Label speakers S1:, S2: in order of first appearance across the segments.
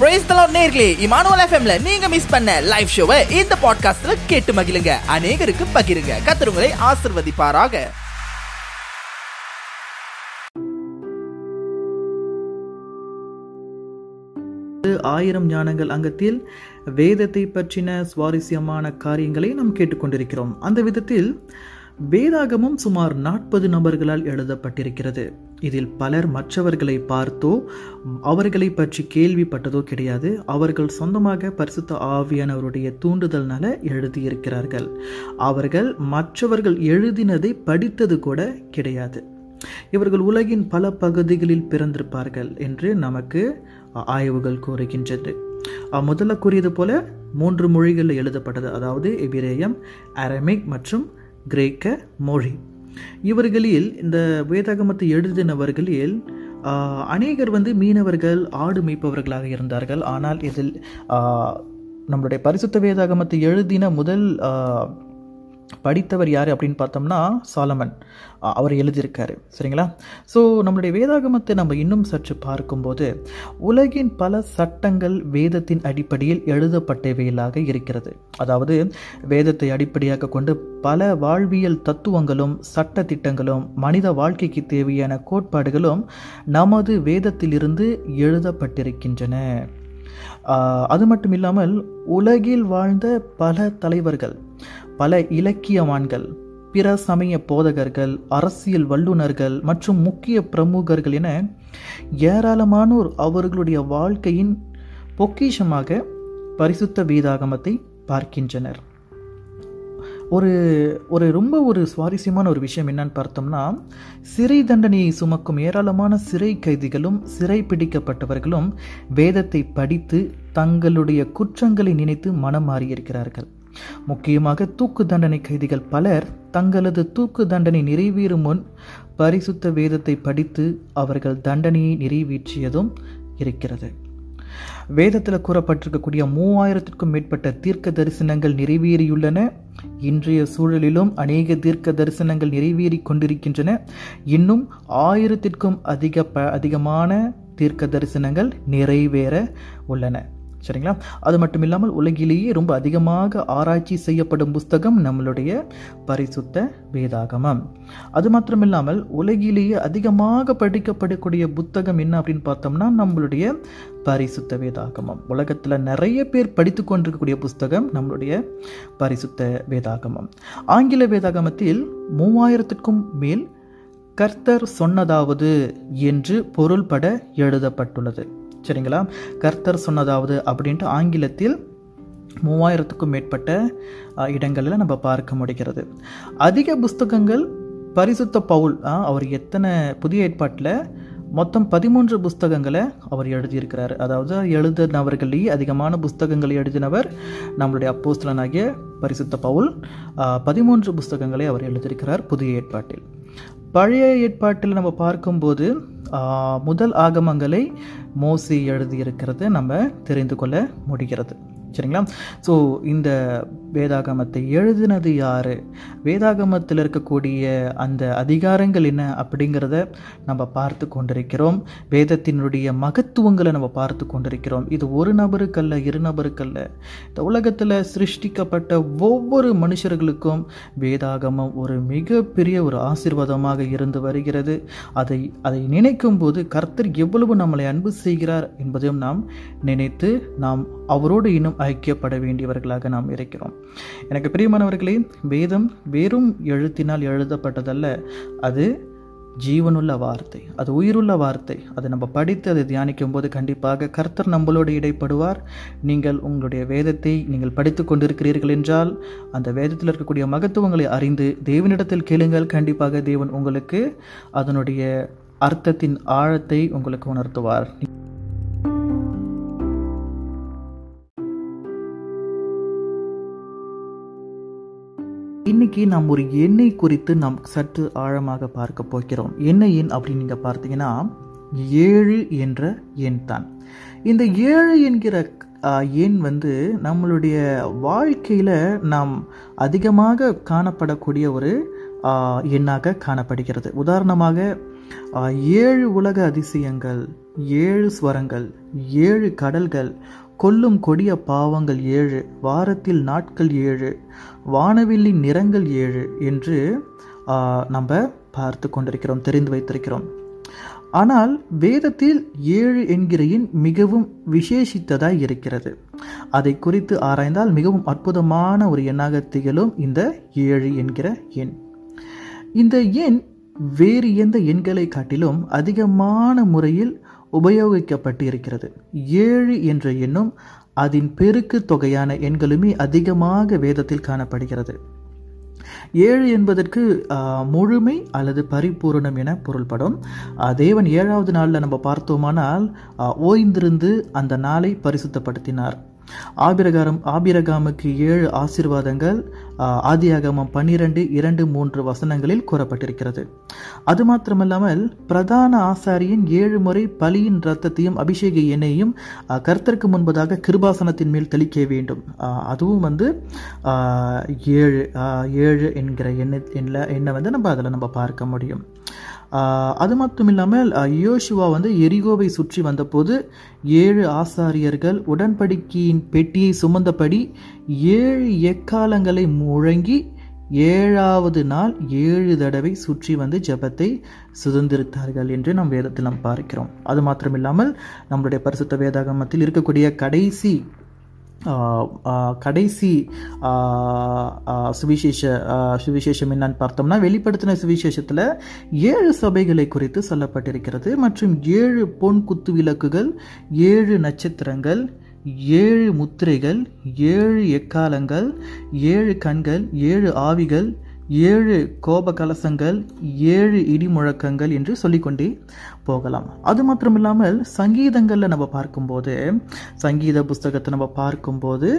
S1: Price தலாட் நேர்களே Emmanuel எஃப்எம்ல நீங்க மிஸ் பண்ண லைவ் ஷோவை இந்த பாட்காஸ்ட்ல கேட்டு மகிழுங்க. அநேகருக்கு பகிருங்க. கத்துருங்களை ஆசிர்வதிப்பாராக.
S2: ஆயிரம் ஞானங்கள் அங்கத்தில் வேதத்தை பற்றின சுவாரஸ்யமான காரியங்களை நாம் கேட்டுக்கொண்டிருக்கிறோம். அந்த விதத்தில் வேதாகமும் சுமார் நாற்பது நபர்களால் எழுதப்பட்டிருக்கிறது. இதில் பலர் மற்றவர்களை பார்த்தோ அவர்களை பற்றி கேள்விப்பட்டதோ கிடையாது. அவர்கள் சொந்தமாக பரிசுத்த ஆவியானவருடைய தூண்டுதல்னால எழுதியிருக்கிறார்கள். அவர்கள் மற்றவர்கள் எழுதினதை படித்தது கூட கிடையாது. இவர்கள் உலகின் பல பகுதிகளில் பிறந்திருப்பார்கள் என்று நமக்கு ஆய்வுகள் கூறுகின்றது. முதல்ல கூறியது போல மூன்று மொழிகளில் எழுதப்பட்டது. அதாவது எபிரேயம் அரமிக் மற்றும் கிரேக்க மொழி. இவர்களில் இந்த வேதாகமத்தை எழுதினவர்களில் அநேகர் வந்து மீனவர்கள் ஆடு மேய்ப்பவர்களாக இருந்தார்கள். ஆனால் இதில் நம்மளுடைய பரிசுத்த வேதாகமத்தை எழுதின முதல் படித்தவர் யார் அப்படின்னு பார்த்தோம்னா சாலமன். அவர் எழுதியிருக்காரு. சரிங்களா? ஸோ நம்மளுடைய வேதாகமத்தை நம்ம இன்னும் சற்று பார்க்கும்போது உலகின் பல சட்டங்கள் வேதத்தின் அடிப்படையில் எழுதப்பட்டவைகளாக இருக்கிறது. அதாவது வேதத்தை அடிப்படையாக கொண்டு பல வாழ்வியல் தத்துவங்களும் சட்ட திட்டங்களும் மனித வாழ்க்கைக்கு தேவையான கோட்பாடுகளும் நமது வேதத்திலிருந்து எழுதப்பட்டிருக்கின்றன. அது மட்டும் இல்லாமல் உலகில் வாழ்ந்த பல தலைவர்கள் பல இலக்கியவான்கள் பிற சமய போதகர்கள் அரசியல் வல்லுநர்கள் மற்றும் முக்கிய பிரமுகர்கள் என ஏராளமானோர் அவர்களுடைய வாழ்க்கையின் பொக்கிஷமாக பரிசுத்த வேதாகமத்தை பார்க்கின்றனர். ஒரு ஒரு ரொம்ப ஒரு சுவாரஸ்யமான ஒரு விஷயம் என்னன்னு பார்த்தோம்னா சிறை தண்டனையை சுமக்கும் ஏராளமான சிறை கைதிகளும் சிறை பிடிக்கப்பட்டவர்களும் வேதத்தை படித்து தங்களுடைய குற்றங்களை நினைத்து மனம் மாறியிருக்கிறார்கள். முக்கியமாக தூக்கு தண்டனை கைதிகள் பலர் தங்களது தூக்கு தண்டனை நிறைவேறும் முன் பரிசுத்த வேதத்தை படித்து அவர்கள் தண்டனையை நிறைவேற்றியதும் இருக்கிறது. வேதத்தில் கூறப்பட்டிருக்கக்கூடிய மூவாயிரத்திற்கும் மேற்பட்ட தீர்க்க தரிசனங்கள் நிறைவேறியுள்ளன. இன்றைய சூழலிலும் அநேக தீர்க்க தரிசனங்கள் நிறைவேறி கொண்டிருக்கின்றன. இன்னும் ஆயிரத்திற்கும் அதிக ப அதிகமான தீர்க்க தரிசனங்கள் நிறைவேற உள்ளன. சரிங்களா? அது மட்டும் இல்லாமல் உலகிலேயே ரொம்ப அதிகமாக ஆராய்ச்சி செய்யப்படும் புஸ்தகம் நம்மளுடைய பரிசுத்த வேதாகமம். அது மாத்திரமில்லாமல் உலகிலேயே அதிகமாக படிக்கப்படக்கூடிய புத்தகம் என்ன அப்படின்னு பார்த்தோம்னா நம்மளுடைய பரிசுத்த வேதாகமம். உலகத்தில் நிறைய பேர் படித்து கொண்டிருக்கக்கூடிய புஸ்தகம் நம்மளுடைய பரிசுத்த வேதாகமம். ஆங்கில வேதாகமத்தில் மூவாயிரத்திற்கும் மேல் கர்த்தர் சொன்னதாவது என்று பொருள்பட எழுதப்பட்டுள்ளது. சரிங்களா? கர்த்தர் சொன்னதாவது அப்படின்ட்டு ஆங்கிலத்தில் மூவாயிரத்துக்கும் மேற்பட்ட இடங்களில் நம்ம பார்க்க முடிகிறது. அதிக புஸ்தகங்கள் பரிசுத்த பவுல் அவர் எத்தனை புதிய ஏற்பாட்டில் மொத்தம் பதிமூன்று புஸ்தகங்களை அவர் எழுதியிருக்கிறார். அதாவது எழுதினவர்களே அதிகமான புஸ்தகங்களை எழுதினவர் நம்மளுடைய அப்போஸ்தலனாகிய பரிசுத்த பவுல். பதிமூன்று புஸ்தகங்களை அவர் எழுதியிருக்கிறார் புதிய ஏற்பாட்டில். பழைய ஏற்பாட்டில் நம்ம பார்க்கும்போது முதல் ஆகமங்களை மோசி எழுதியிருக்கிறது. நம்ம தெரிந்து கொள்ள முடிகிறது. சரிங்களா? ஸோ இந்த வேதாகமத்தை எழுதினது யார்? வேதாகமத்தில் இருக்கக்கூடிய அந்த அதிகாரங்கள் என்ன அப்படிங்கிறத நம்ம பார்த்து கொண்டிருக்கிறோம். வேதத்தினுடைய மகத்துவங்களை நம்ம பார்த்து கொண்டிருக்கிறோம். இது ஒரு நபருக்கல்ல இரு நபருக்கல்ல. இந்த உலகத்தில் சிருஷ்டிக்கப்பட்ட ஒவ்வொரு மனுஷர்களுக்கும் வேதாகமம் ஒரு மிகப்பெரிய ஒரு ஆசீர்வாதமாக இருந்து வருகிறது. அதை அதை நினைக்கும் போது கர்த்தர் எவ்வளவு நம்மளை அன்பு செய்கிறார் என்பதையும் நாம் நினைத்து நாம் அவரோடு இன்னும் ஐக்கியப்பட வேண்டியவர்களாக நாம் இருக்கிறோம். எனக்கு பிரியமானவர்களே வேதம் வெறும் எழுத்தினால் எழுதப்பட்டதல்ல. அது ஜீவனுள்ள வார்த்தை அது உயிருள்ள வார்த்தை. அதை நம்ம படித்து அதை தியானிக்கும் போது கண்டிப்பாக கர்த்தர் நம்மளோடு இடைப்படுவார். நீங்கள் உங்களுடைய வேதத்தை நீங்கள் படித்து கொண்டிருக்கிறீர்கள் என்றால் அந்த வேதத்தில் இருக்கக்கூடிய மகத்துவங்களை அறிந்து தேவனிடத்தில் கேளுங்கள். கண்டிப்பாக தேவன் உங்களுக்கு அதனுடைய அர்த்தத்தின் ஆழத்தை உங்களுக்கு உணர்த்துவார். இன்னைக்கு நாம் ஒரு எண்ணெய் குறித்து நாம் சற்று ஆழமாக பார்க்க போகிறோம். என்ன எண் அப்படின்னு நீங்க பார்த்தீங்கன்னா ஏழு என்ற எண் தான். இந்த ஏழு என்கிற எண் வந்து நம்மளுடைய வாழ்க்கையில நாம் அதிகமாக காணப்படக்கூடிய ஒரு எண்ணாக காணப்படுகிறது. உதாரணமாக ஏழு உலக அதிசயங்கள் ஏழு ஸ்வரங்கள் ஏழு கடல்கள் கொல்லும் கொடிய பாவங்கள் ஏழு வாரத்தில் நாட்கள் ஏழு வானவில்லின் நிறங்கள் ஏழு என்று நம்ம பார்த்து கொண்டிருக்கிறோம் தெரிந்து வைத்திருக்கிறோம். ஆனால் வேதத்தில் ஏழு என்கிற எண் மிகவும் விசேஷித்ததாய் இருக்கிறது. அதை குறித்து ஆராய்ந்தால் மிகவும் அற்புதமான ஒரு எண்ணாக திகழும் இந்த ஏழு என்கிற எண். இந்த எண் வேறு எந்த எண்களை காட்டிலும் அதிகமான முறையில் உபயோகிக்கப்பட்டு இருக்கிறது ஏழு என்ற எண்ணும் அதன் பெருக்கு தொகையான எண்களுமே அதிகமாக வேதத்தில் காணப்படுகிறது. ஏழு என்பதற்கு முழுமை அல்லது பரிபூரணம் என பொருள்படும். தேவன் ஏழாவது நாளில் நம்ம பார்த்தோமானால் ஓய்ந்திருந்து அந்த நாளை பரிசுத்தப்படுத்தினார். ஆபிரகாரம் ஆபிரகாமுக்கு ஏழு ஆசீர்வாதங்கள் ஆஹ், ஆதியாகமம் பன்னிரண்டு இரண்டு மூன்று வசனங்களில் கூறப்பட்டிருக்கிறது. அது மாத்திரமல்லாமல் பிரதான ஆசாரியின் ஏழு முறை பலியின் ரத்தத்தையும் அபிஷேக எண்ணெயையும் கர்த்தருக்கு முன்பதாக கிருபாசனத்தின் மேல் தெளிக்க வேண்டும். அதுவும் வந்து ஆஹ், ஏழு ஆஹ், ஏழு என்கிற எண்ணெய் எண்ணெய் எண்ணெய் வந்து நம்ம அதில் நம்ம பார்க்க முடியும். அது மட்டும் இல்லாமல் யோசுவா வந்து எரிகோவை சுற்றி வந்தபோது ஏழு ஆசாரியர்கள் உடன்படிக்கையின் பெட்டியை சுமந்தபடி ஏழு எக்காலங்களை முழங்கி ஏழாவது நாள் ஏழு தடவை சுற்றி வந்து ஜெபத்தை சுதந்திரித்தார்கள் என்று நம் வேதத்தில் நாம் பார்க்கிறோம். அது மாத்திரமில்லாமல் நம்மளுடைய பரிசுத்த வேதாகமத்தில் இருக்கக்கூடிய கடைசி கடைசி சுவிசேஷ சுவிசேஷம் என்னன்னு பார்த்தோம்னா வெளிப்படுத்தின சுவிசேஷத்தில் ஏழு சபைகளை குறித்து சொல்லப்பட்டிருக்கிறது மற்றும் ஏழு பொன் குத்து விளக்குகள் ஏழு நட்சத்திரங்கள் ஏழு முத்திரைகள் ஏழு எக்காலங்கள் ஏழு கண்கள் ஏழு ஆவிகள் ஏழு கோப கலசங்கள் ஏழு இடி முழக்கங்கள் என்று சொல்லிக்கொண்டே போகலாம். அது மாத்திரமில்லாமல் சங்கீதங்களில் நம்ம பார்க்கும்போது சங்கீத புஸ்தகத்தை நம்ம பார்க்கும்போது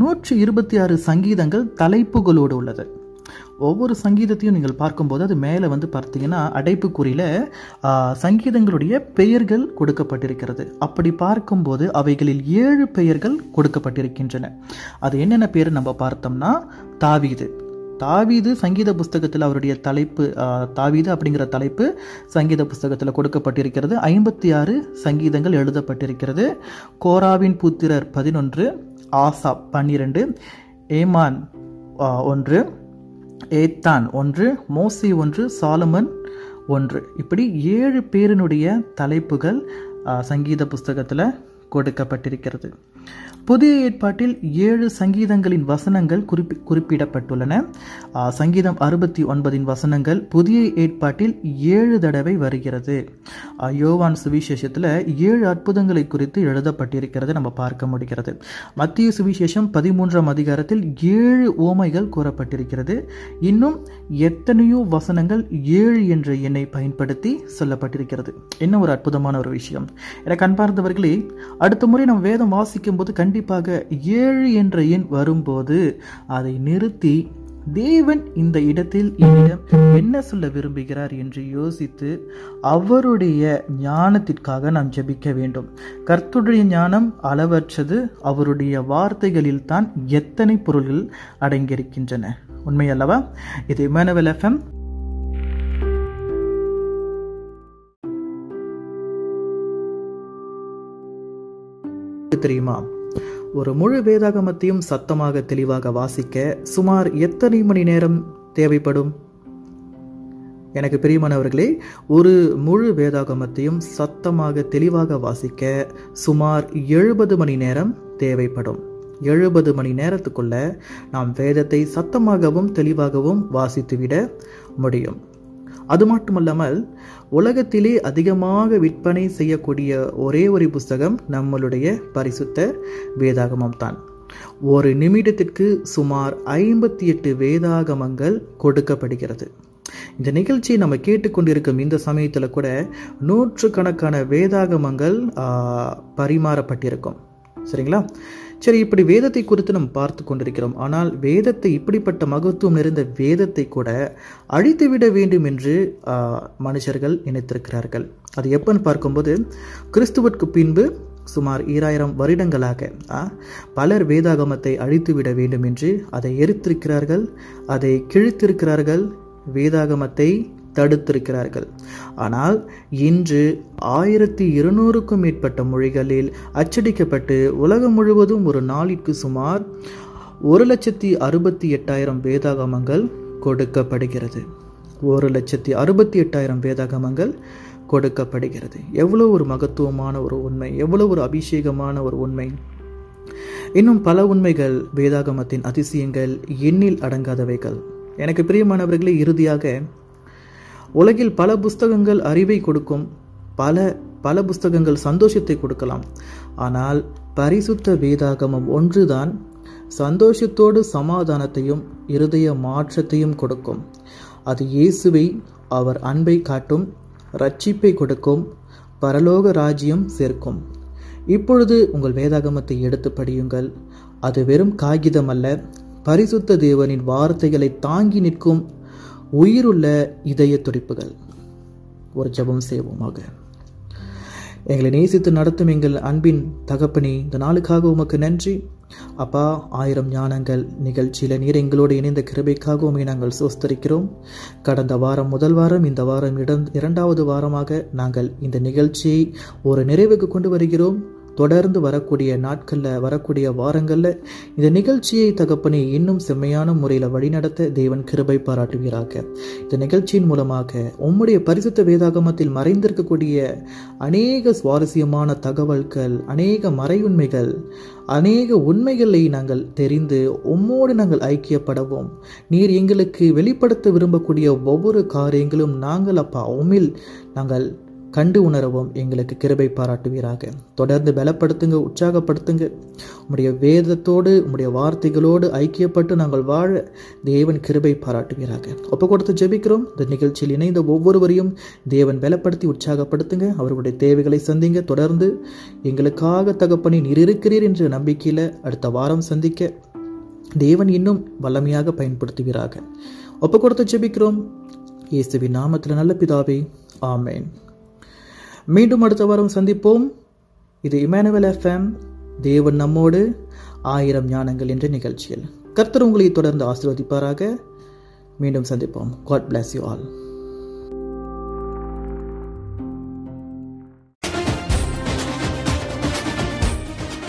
S2: நூற்றி இருபத்தி ஆறு சங்கீதங்கள் தலைப்புகளோடு உள்ளது. ஒவ்வொரு சங்கீதத்தையும் நீங்கள் பார்க்கும்போது அது மேலே வந்து பார்த்தீங்கன்னா அடைப்புக்குறியில் சங்கீதங்களுடைய பெயர்கள் கொடுக்கப்பட்டிருக்கிறது. அப்படி பார்க்கும்போது அவைகளில் ஏழு பெயர்கள் கொடுக்கப்பட்டிருக்கின்றன. அது என்னென்ன பேர் நம்ம பார்த்தோம்னா தாவீது. தாவீது சங்கீத புஸ்தகத்தில் அவருடைய தலைப்பு தாவீது அப்படிங்கிற தலைப்பு சங்கீத புஸ்தகத்தில் கொடுக்கப்பட்டிருக்கிறது. ஐம்பத்தி ஆறு சங்கீதங்கள் எழுதப்பட்டிருக்கிறது. கோராவின் புத்திரர் பதினொன்று ஆசா பன்னிரண்டு ஏமான் ஒன்று ஏத்தான் ஒன்று மோசி ஒன்று சாலமன் ஒன்று. இப்படி ஏழு பேரினுடைய தலைப்புகள் சங்கீத புஸ்தகத்தில் கொடுக்கப்பட்டிருக்கிறது. புதிய ஏற்பாட்டில் ஏழு சங்கீதங்களின் வசனங்கள் குறிப்பி குறிப்பிடப்பட்டுள்ளன. சங்கீதம் அறுபத்தி ஒன்பதின் வசனங்கள் புதிய ஏற்பாட்டில் ஏழு தடவை வருகிறது. யோவான் சுவிசேஷத்தில் ஏழு அற்புதங்களை குறித்து எழுதப்பட்டிருக்கிறது நம்ம பார்க்க முடிகிறது. மத்திய சுவிசேஷம் பதிமூன்றாம் அதிகாரத்தில் ஏழு ஓமைகள் கூறப்பட்டிருக்கிறது. இன்னும் எத்தனையோ வசனங்கள் ஏழு என்ற எண்ணை பயன்படுத்தி சொல்லப்பட்டிருக்கிறது. என்ன ஒரு அற்புதமான ஒரு விஷயம். எனக்கு அன்பார்ந்தவர்களே அடுத்த முறை நம்ம வேதம் வாசிக்கும் போது கண்டிப்பாக ஏழு என்ற எண் வரும்போது அதை நிறுத்தி தேவன் இந்த இடத்தில் என்னிடம் என்ன சொல்ல விரும்புகிறார் என்று யோசித்து அவருடைய ஞானத்திற்காக நாம் ஜெபிக்க வேண்டும். கர்த்துடைய ஞானம் அளவற்றது அவருடைய வார்த்தைகளில் தான் எத்தனை பொருள்கள் அடங்கியிருக்கின்றன. உண்மை அல்லவா இது இமானுவல் எஃப்எம். தெரியுமா? ஒரு முழு வேதாகமத்தையும் சத்தமாக தெளிவாக வாசிக்க சுமார் எத்தனை மணி நேரம் தேவைப்படும்? எனக்கு பிரியமானவர்களே ஒரு முழு வேதாகமத்தையும் சத்தமாக தெளிவாக வாசிக்க சுமார் எழுபது மணி நேரம் தேவைப்படும். எழுபது மணி நேரத்துக்குள்ள நாம் வேதத்தை சத்தமாகவும் தெளிவாகவும் வாசித்துவிட முடியும். அது மட்டுமல்லாமல் உலகத்திலே அதிகமாக விற்பனை செய்யக்கூடிய ஒரே ஒரு புஸ்தகம் நம்மளுடைய பரிசுத்த வேதாகமம் தான். ஒரு நிமிடத்திற்கு சுமார் ஐம்பத்தி எட்டு வேதாகமங்கள் கொடுக்கப்படுகிறது. இந்த நிகழ்ச்சியை நம்ம கேட்டுக்கொண்டிருக்கும் இந்த சமயத்தில் கூட நூற்றுக்கணக்கான வேதாகமங்கள் பரிமாறப்பட்டிருக்கும். சரிங்களா? சரி இப்படி வேதத்தை குறித்து நாம் பார்த்து கொண்டிருக்கிறோம். ஆனால் வேதத்தை இப்படிப்பட்ட மகத்துவம் நிறைந்த வேதத்தை கூட அழித்துவிட வேண்டும் என்று மனுஷர்கள் நினைத்திருக்கிறார்கள். அது எப்பன்னு பார்க்கும்போது கிறிஸ்துவுக்கு பின்பு சுமார் ஈராயிரம் வருடங்களாக பலர் வேதாகமத்தை அழித்துவிட வேண்டும் என்று அதை எரித்திருக்கிறார்கள் அதை கிழித்திருக்கிறார்கள் வேதாகமத்தை தடுத்திருக்கிறார்கள். ஆனால் இன்று ஆயிரத்தி இருநூறுக்கும் மேற்பட்ட மொழிகளில் அச்சடிக்கப்பட்டு உலகம் முழுவதும் ஒரு நாளிற்கு சுமார் ஒரு லட்சத்தி அறுபத்தி எட்டாயிரம் வேதாகமங்கள் கொடுக்கப்படுகிறது. ஒரு லட்சத்தி அறுபத்தி எட்டாயிரம் வேதாகமங்கள் கொடுக்கப்படுகிறது. எவ்வளோ ஒரு மகத்துவமான ஒரு உண்மை எவ்வளோ ஒரு அபிஷேகமான ஒரு உண்மை. இன்னும் பல உண்மைகள் வேதாகமத்தின் அதிசயங்கள் எண்ணில் அடங்காதவைகள். எனக்கு பிரியமானவர்களே இறுதியாக உலகில் பல புஸ்தகங்கள் அறிவை கொடுக்கும் பல பல புஸ்தகங்கள் சந்தோஷத்தை கொடுக்கலாம். ஆனால் பரிசுத்த வேதாகமம் ஒன்றுதான் சந்தோஷத்தோடு சமாதானத்தையும் இருதய மாற்றத்தையும் கொடுக்கும். அது இயேசுவை அவர் அன்பை காட்டும் ரட்சிப்பை கொடுக்கும் பரலோக ராஜ்யம் சேர்க்கும். இப்பொழுது உங்கள் வேதாகமத்தை எடுத்து படியுங்கள். அது வெறும் காகிதம் அல்ல பரிசுத்த தேவனின் வார்த்தைகளை தாங்கி நிற்கும் உயிருள்ள இதய துடிப்புகள். ஒரு ஜெபம் செய்வோமாக. எங்களை நேசித்து நடத்தும் எங்கள் அன்பின் தகப்பனே இந்த நாளுக்காக உமக்கு நன்றி. அப்பா ஆயிரம் ஞானங்கள் நிகழ்ச்சியில் நீர் எங்களோடு இணைந்த கிருபைக்காக உண்மை நாங்கள் சோஸ்தரிக்கிறோம். கடந்த வாரம் முதல் வாரம் இந்த வாரம் இடம் இரண்டாவது வாரமாக நாங்கள் இந்த நிகழ்ச்சியை ஒரு நிறைவுக்கு கொண்டு வருகிறோம். தொடர்ந்து வரக்கூடிய நாட்களில் வரக்கூடிய வாரங்களில் இந்த நிகழ்ச்சியை தகப்பனை இன்னும் செம்மையான முறையில் வழிநடத்த தேவன் கிருபை பாராட்டுவீராக. இந்த நிகழ்ச்சியின் மூலமாக உம்முடைய பரிசுத்த வேதாகமத்தில் மறைந்திருக்கக்கூடிய அநேக சுவாரஸ்யமான தகவல்கள் அநேக மறையுண்மைகள் அநேக உண்மைகளை நாங்கள் தெரிந்து உம்மோடு நாங்கள் ஐக்கியப்படவும். நீர் எங்களுக்கு வெளிப்படுத்த விரும்பக்கூடிய ஒவ்வொரு காரியங்களும் நாங்கள் அப்பா உமில் நாங்கள் கண்டு உணரவும் எங்களுக்கு கிருபை பாராட்டுவீராக. தொடர்ந்து பலப்படுத்துங்க உற்சாகப்படுத்துங்க. உம்முடைய வேதத்தோடு உம்முடைய வார்த்தைகளோடு ஐக்கியப்பட்டு நாங்கள் வாழ தேவன் கிருபை பாராட்டுவீராக. ஒப்பு கொடுத்து ஜெபிக்கிறோம். இந்த நிகழ்ச்சியில் இணைந்த ஒவ்வொருவரையும் தேவன் பலப்படுத்தி உற்சாகப்படுத்துங்க. அவர்களுடைய தேவைகளை சந்திங்க. தொடர்ந்து எங்களுக்காக தகப்பனி நீர் இருக்கிறீர் என்ற நம்பிக்கையில் அடுத்த வாரம் சந்திக்க தேவன் இன்னும் வல்லமையாக பயன்படுத்துவீராக. ஒப்பு கொடுத்து ஜெபிக்கிறோம். இயேசுவின் நாமத்தில் நல்ல பிதாவே ஆமேன். மீண்டும் அடுத்த வாரம் சந்திப்போம். இது இமானுவல் எஃப்எம். தேவன் நம்மோடு. ஆயிரம் ஞானங்கள் என்ற நிகழ்ச்சியில். கர்த்தர் உங்களை தொடர்ந்து ஆசீர்வதிப்பாராக. மீண்டும் சந்திப்போம். God bless you all